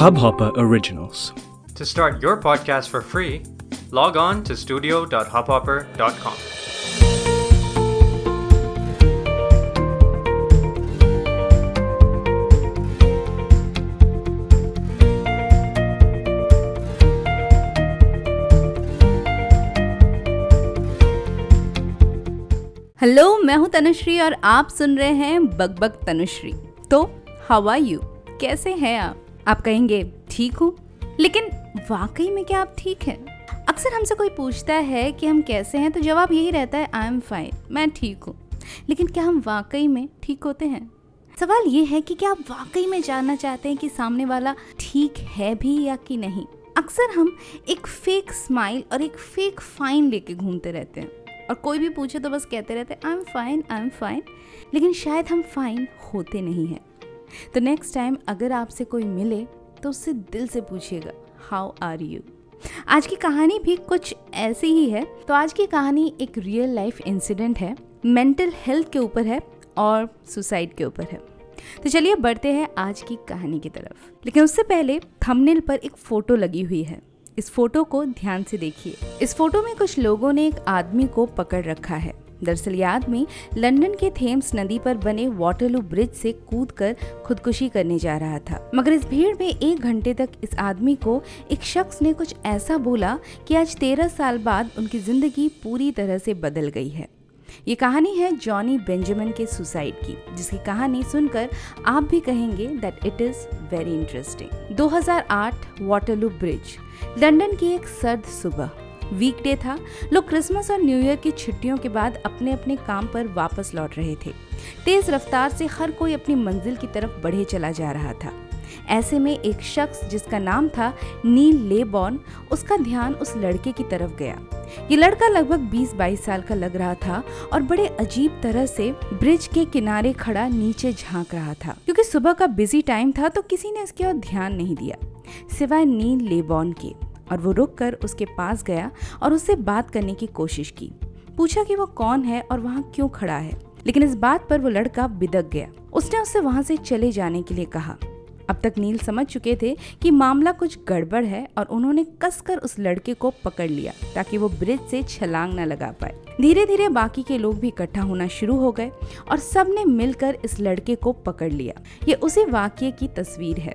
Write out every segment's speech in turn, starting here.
Hubhopper Originals. To start your podcast for free, log on to studio.hubhopper.com. Hello मैं हूँ तनुश्री और आप सुन रहे हैं बकबक तनुश्री तो हाउ आर यू कैसे हैं आप? आप कहेंगे, ठीक हूँ। लेकिन वाकई में क्या आप ठीक हैं? अक्सर हमसे कोई पूछता है कि हम कैसे हैं तो जवाब यही रहता है आई एम फाइन मैं ठीक हूँ। लेकिन क्या हम वाकई में ठीक होते हैं? सवाल ये है कि क्या आप वाकई में जानना चाहते हैं कि सामने वाला ठीक है भी या कि नहीं? अक्सर हम एक फेक स्माइल और एक फेक फाइन लेके घूमते रहते हैं। और कोई भी पूछे तो बस कहते रहते हैं I am fine I am fine लेकिन शायद हम फाइन होते नहीं हैं। तो नेक्स्ट टाइम अगर आपसे कोई मिले तो उससे दिल से पूछिएगा हाउ आर यू आज की कहानी भी कुछ ऐसी ही है। तो आज की कहानी एक रियल लाइफ इंसिडेंट है। मेंटल हेल्थ के ऊपर है और सुसाइड के ऊपर है। तो चलिए बढ़ते हैं आज की कहानी की तरफ़। लेकिन उससे पहले थंबनेल पर एक फ़ोटो लगी हुई है। इस फ़ोटो को ध्यान से देखिए। इस फ़ोटो में कुछ लोगों ने एक आदमी को पकड़ रखा है। दरअसल ये आदमी लंदन के थेम्स नदी पर बने वाटरलू ब्रिज से कूदकर खुदकुशी करने जा रहा था। मगर इस भीड़ में एक घंटे तक इस आदमी को एक शख्स ने कुछ ऐसा बोला कि आज तेरह साल बाद उनकी ज़िंदगी पूरी तरह से बदल गई है। ये कहानी है जॉनी बेंजामिन के सुसाइड की, जिसकी कहानी सुनकर आप भी कहेंगे that it is very interesting 2008 Waterloo Bridge, London की एक सर्द सुबह। वीकडे था। लोग क्रिसमस और न्यू ईयर की छुट्टियों के बाद अपने अपने काम पर वापस लौट रहे थे। तेज रफ्तार से हर कोई अपनी मंजिल की तरफ़ बढ़े चला जा रहा था। ऐसे में एक शख्स जिसका नाम था नील लेबॉन उसका ध्यान उस लड़के की तरफ़ गया। ये लड़का लगभग 20-22 साल का लग रहा था और बड़े अजीब तरह से ब्रिज के किनारे खड़ा नीचे झाँक रहा था। क्योंकि सुबह का बिज़ी टाइम था तो किसी ने इसकी ओर ध्यान नहीं दिया, सिवाय नील लेबॉन के। और वो रुक कर उसके पास गया और उससे बात करने की कोशिश की। पूछा कि वो कौन है और वहाँ क्यों खड़ा है। लेकिन इस बात पर वो लड़का बिदक गया। उसने उससे वहाँ से चले जाने के लिए कहा। अब तक नील समझ चुके थे कि मामला कुछ गड़बड़ है और उन्होंने कसकर उस लड़के को पकड़ लिया ताकि वो ब्रिज से छलांग न लगा पाए। धीरे धीरे बाकी के लोग भी इकट्ठा होना शुरू हो गए और सबने मिलकर इस लड़के को पकड़ लिया। ये उसी वाक्य की तस्वीर है।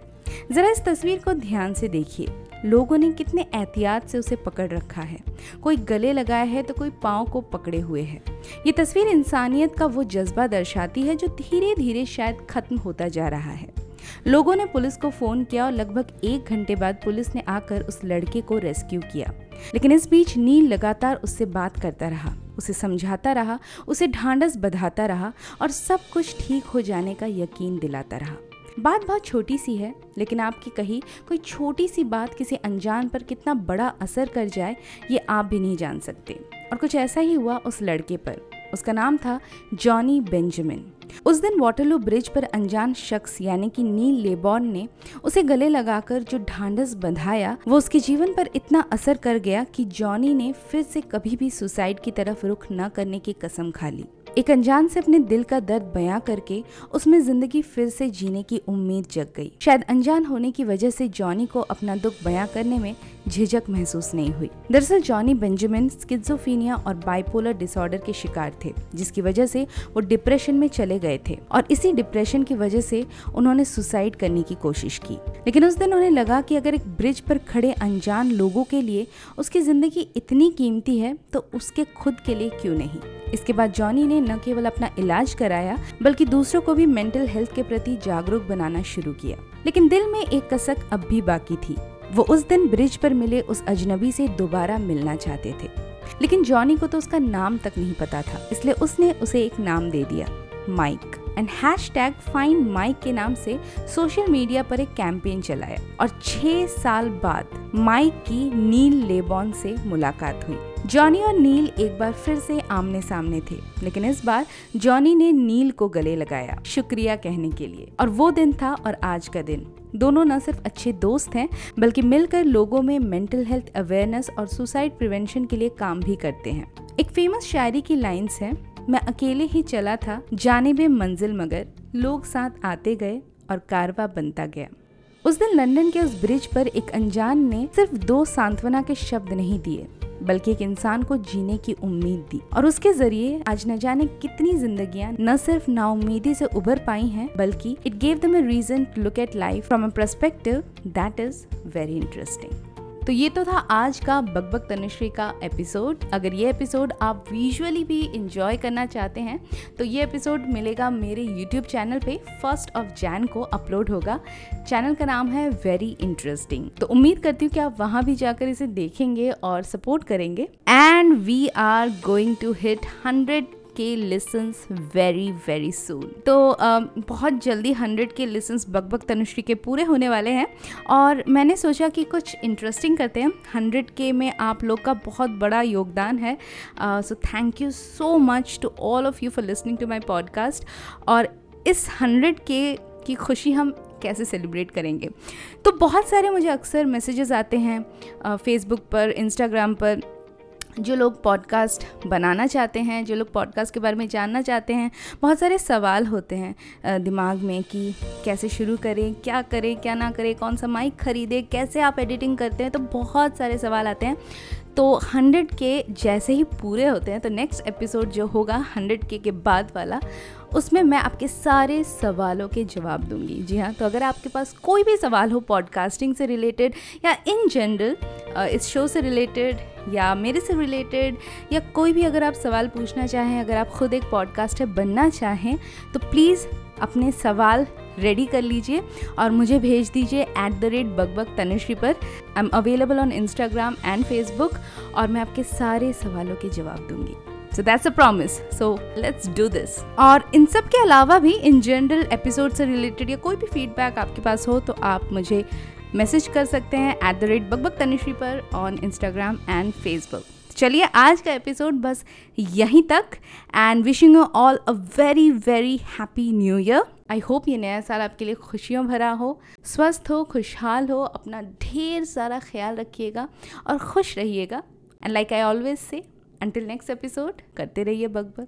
जरा इस तस्वीर को ध्यान से देखिए। लोगों ने कितने एहतियात से उसे पकड़ रखा है। कोई गले लगाया है तो कोई पाँव को पकड़े हुए है। ये तस्वीर इंसानियत का वो जज्बा दर्शाती है जो धीरे धीरे शायद खत्म होता जा रहा है। लोगों ने पुलिस को फ़ोन किया और लगभग एक घंटे बाद पुलिस ने आकर उस लड़के को रेस्क्यू किया। लेकिन इस बीच नील लगातार उससे बात करता रहा, उसे समझाता रहा, उसे ढांढस बधाता रहा और सब कुछ ठीक हो जाने का यकीन दिलाता रहा। बात बहुत छोटी सी है, लेकिन आपकी कही कोई छोटी सी बात किसी अनजान पर कितना बड़ा असर कर जाए, ये आप भी नहीं जान सकते। और कुछ ऐसा ही हुआ उस लड़के पर। उसका नाम था जॉनी बेंजामिन। उस दिन वाटरलू ब्रिज पर अनजान शख्स, यानी कि नील लेबॉन ने, उसे गले लगाकर जो ढांढस बंधाया, वो उसके जीवन पर इतना असर कर गया कि जॉनी ने फिर से कभी भी सुसाइड की तरफ़ रुख न करने की कसम खा ली। एक अनजान से अपने दिल का दर्द बयां करके उसमें ज़िंदगी फिर से जीने की उम्मीद जग गई। शायद अनजान होने की वजह से जॉनी को अपना दुख बयां करने में झिझक महसूस नहीं हुई। दरअसल, जॉनी बेंजामिन स्किजोफीनिया और बाइपोलर डिसऑर्डर के शिकार थे, जिसकी वजह से वो डिप्रेशन में चले गए थे और इसी डिप्रेशन की वजह से उन्होंने सुसाइड करने की कोशिश की। लेकिन उस दिन उन्हें लगा कि अगर एक ब्रिज पर खड़े अनजान लोगों के लिए उसकी ज़िंदगी इतनी कीमती है तो उसके खुद के लिए क्यों नहीं? इसके बाद जॉनी ने न केवल अपना इलाज कराया, बल्कि दूसरों को भी मेंटल हेल्थ के प्रति जागरूक बनाना शुरू किया। लेकिन दिल में एक कसक अब भी बाकी थी। वो उस दिन ब्रिज पर मिले उस अजनबी से दोबारा मिलना चाहते थे। लेकिन जॉनी को तो उसका नाम तक नहीं पता था, इसलिए उसने उसे एक नाम दे दिया Mike and hashtag fine Mike के नाम से सोशल मीडिया पर एक कैंपेन चलाया और छह साल बाद माइक की नील लेबॉन से मुलाकात हुई। जॉनी और नील एक बार फिर से आमने सामने थे, लेकिन इस बार जॉनी ने नील को गले लगाया, शुक्रिया कहने के लिए। और वो दिन था और आज का दिन। दोनों न सिर्फ़ अच्छे दोस्त हैं, बल्कि मिलकर लोगों में मेंटल हेल्थ अवेयरनेस और सुसाइड प्रिवेंशन के लिए काम भी करते हैं। एक फ़ेमस शायरी की लाइंस है, मैं अकेले ही चला था, जाने बे मंजिल मगर, लोग साथ आते गए और कारवा बनता गया। उस दिन लंदन के उस ब्रिज पर एक अनजान ने सिर्फ़ दो सांत्वना के शब्द नहीं दिए। बल्कि एक इंसान को जीने की उम्मीद दी। और उसके ज़रिए आज न जाने कितनी जिंदगियाँ न सिर्फ़ नाउमीदी से उभर पाई हैं, बल्कि it gave them a reason to look at life from a perspective that is very interesting तो ये तो था आज का बकबक तनुश्री का एपिसोड अगर ये एपिसोड आप विजुअली भी इंजॉय करना चाहते हैं तो ये एपिसोड मिलेगा मेरे यूट्यूब चैनल पे। फ़र्स्ट ऑफ़ जैन को अपलोड होगा। चैनल का नाम है वेरी इंटरेस्टिंग तो उम्मीद करती हूँ कि आप वहाँ भी जाकर इसे देखेंगे और सपोर्ट करेंगे। And we are going to hit hundred K listens very very soon तो बहुत जल्दी हंड्रेड के लिसन्स बकबक तनुश्री के पूरे होने वाले हैं और मैंने सोचा कि कुछ इंटरेस्टिंग करते हैं। हंड्रेड के में आप लोग का बहुत बड़ा योगदान है। So thank you so much to all of you for listening to my podcast और इस हंड्रेड के की खुशी हम कैसे सेलिब्रेट करेंगे? तो बहुत सारे मुझे अक्सर मैसेजेस आते हैं फेसबुक पर इंस्टाग्राम पर। जो लोग पॉडकास्ट बनाना चाहते हैं, जो लोग पॉडकास्ट के बारे में जानना चाहते हैं, बहुत सारे सवाल होते हैं दिमाग में कि कैसे शुरू करें, क्या करें, क्या ना करें, कौन सा माइक ख़रीदें, कैसे आप एडिटिंग करते हैं तो बहुत सारे सवाल आते हैं। तो हंड्रेड के जैसे ही पूरे होते हैं तो नेक्स्ट एपिसोड जो होगा हंड्रेड के के बाद वाला, उसमें मैं आपके सारे सवालों के जवाब दूँगी। जी हाँ तो अगर आपके पास कोई भी सवाल हो पॉडकास्टिंग से रिलेटेड या इन जनरल इस शो से रिलेटेड या मेरे से रिलेटेड या कोई भी अगर आप सवाल पूछना चाहें, अगर आप खुद एक पॉडकास्टर बनना चाहें तो प्लीज़ अपने सवाल रेडी कर लीजिए और मुझे भेज दीजिए at the rate bug Tanushree पर। I am available on Instagram and Facebook और मैं आपके सारे सवालों के जवाब दूँगी। So that's a promise so let's do this और इन सब के अलावा भी इन जनरल एपिसोड से रिलेटेड या कोई भी फीडबैक आपके पास हो तो आप मुझे मैसेज कर सकते हैं एट द रेट बकबक तनिश्री पर ऑन इंस्टाग्राम एंड फेसबुक चलिए आज का एपिसोड बस यहीं तक and wishing you all a very very happy new year I hope ये नया साल आपके लिए खुशियों भरा हो, स्वस्थ हो, खुशहाल हो, अपना ढेर सारा ख्याल रखिएगा और खुश रहिएगा। And like I always say until next episode करते रहिए बग।